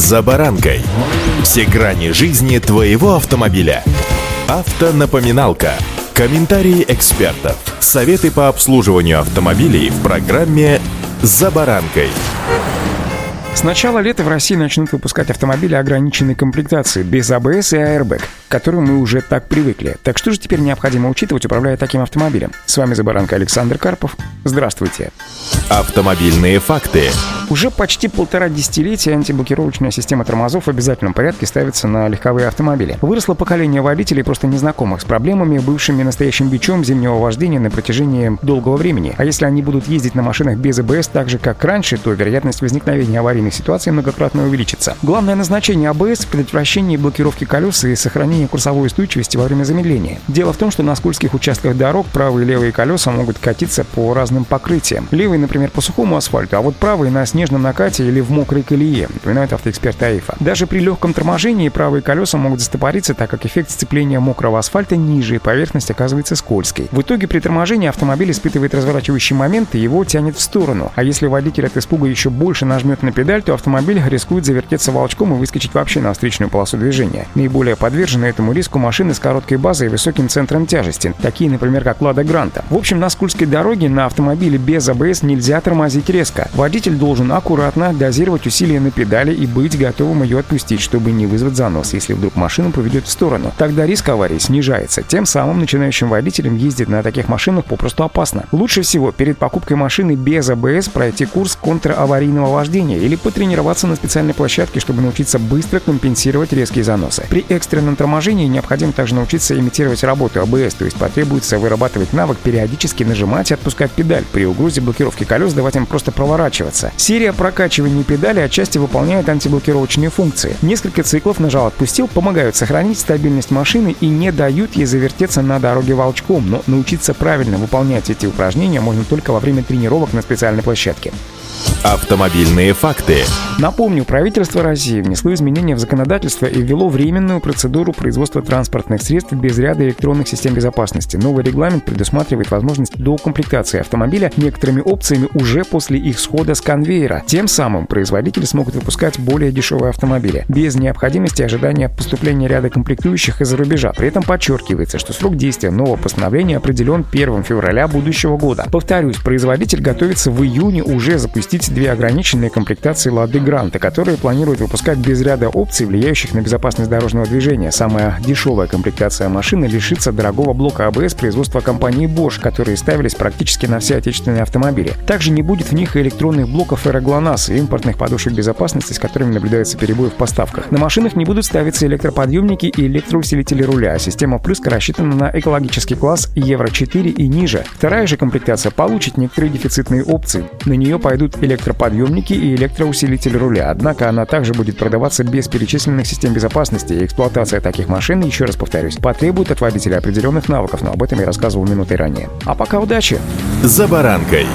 «За баранкой». Все грани жизни твоего автомобиля. Автонапоминалка. Комментарии экспертов. Советы по обслуживанию автомобилей в программе «За баранкой». С начала лета в России начнут выпускать автомобили ограниченной комплектации, без АБС и аэрбэк, к которым мы уже так привыкли. Так что же теперь необходимо учитывать, управляя таким автомобилем? С вами «За баранкой» Александр Карпов. Здравствуйте. Автомобильные факты. Уже почти полтора десятилетия антиблокировочная система тормозов в обязательном порядке ставится на легковые автомобили. Выросло поколение водителей, просто незнакомых с проблемами, бывшими настоящим бичом зимнего вождения на протяжении долгого времени. А если они будут ездить на машинах без АБС так же, как раньше, то вероятность возникновения аварийных ситуаций многократно увеличится. Главное назначение АБС — предотвращение блокировки колес и сохранение курсовой устойчивости во время замедления. Дело в том, что на скользких участках дорог правые и левые колеса могут катиться по разным покрытиям. Левые, например, по сухому асфальту, а вот правые на снег снежном накате или в мокрой колее, напоминает автоэксперт АИФа. Даже при легком торможении правые колеса могут застопориться, так как эффект сцепления мокрого асфальта ниже, и поверхность оказывается скользкой. В итоге при торможении автомобиль испытывает разворачивающий момент и его тянет в сторону. А если водитель от испуга еще больше нажмет на педаль, то автомобиль рискует завертеться волчком и выскочить вообще на встречную полосу движения. Наиболее подвержены этому риску машины с короткой базой и высоким центром тяжести, такие, например, как Лада Гранта. В общем, на скользкой дороге на автомобиле без АБС нельзя тормозить резко. Водитель должен аккуратно дозировать усилия на педали и быть готовым ее отпустить, чтобы не вызвать занос, если вдруг машину поведет в сторону. Тогда риск аварии снижается. Тем самым начинающим водителям ездить на таких машинах попросту опасно. Лучше всего перед покупкой машины без АБС пройти курс контраварийного вождения или потренироваться на специальной площадке, чтобы научиться быстро компенсировать резкие заносы. При экстренном торможении необходимо также научиться имитировать работу АБС, то есть потребуется вырабатывать навык периодически нажимать и отпускать педаль. При угрозе блокировки колес давать им просто проворачиваться. Серия прокачивания педали отчасти выполняет антиблокировочные функции. Несколько циклов нажал-отпустил помогают сохранить стабильность машины и не дают ей завертеться на дороге волчком, но научиться правильно выполнять эти упражнения можно только во время тренировок на специальной площадке. Автомобильные факты. Напомню, правительство России внесло изменения в законодательство и ввело временную процедуру производства транспортных средств без ряда электронных систем безопасности. Новый регламент предусматривает возможность доукомплектации автомобиля некоторыми опциями уже после их схода с конвейера. Тем самым производители смогут выпускать более дешевые автомобили, без необходимости ожидания поступления ряда комплектующих из-за рубежа. При этом подчеркивается, что срок действия нового постановления определен 1 февраля будущего года. Повторюсь, производитель готовится в июне уже запустить две ограниченные комплектации Лады Гранта, которые планируют выпускать без ряда опций, влияющих на безопасность дорожного движения. Самая дешевая комплектация машины лишится дорогого блока АБС производства компании Bosch, которые ставились практически на все отечественные автомобили. Также не будет в них и электронных блоков Aeroglonас и импортных подушек безопасности, с которыми наблюдается перебой в поставках. На машинах не будут ставиться электроподъемники и электроусилители руля. Система впрыска рассчитана на экологический класс Евро-4 и ниже. Вторая же комплектация получит некоторые дефицитные опции. На нее пойдут электроподъемники электроподъемники и электроусилитель руля, однако она также будет продаваться без перечисленных систем безопасности, и эксплуатация таких машин, еще раз повторюсь, потребует от водителя определенных навыков, но об этом я рассказывал минутой ранее. А пока удачи! За баранкой!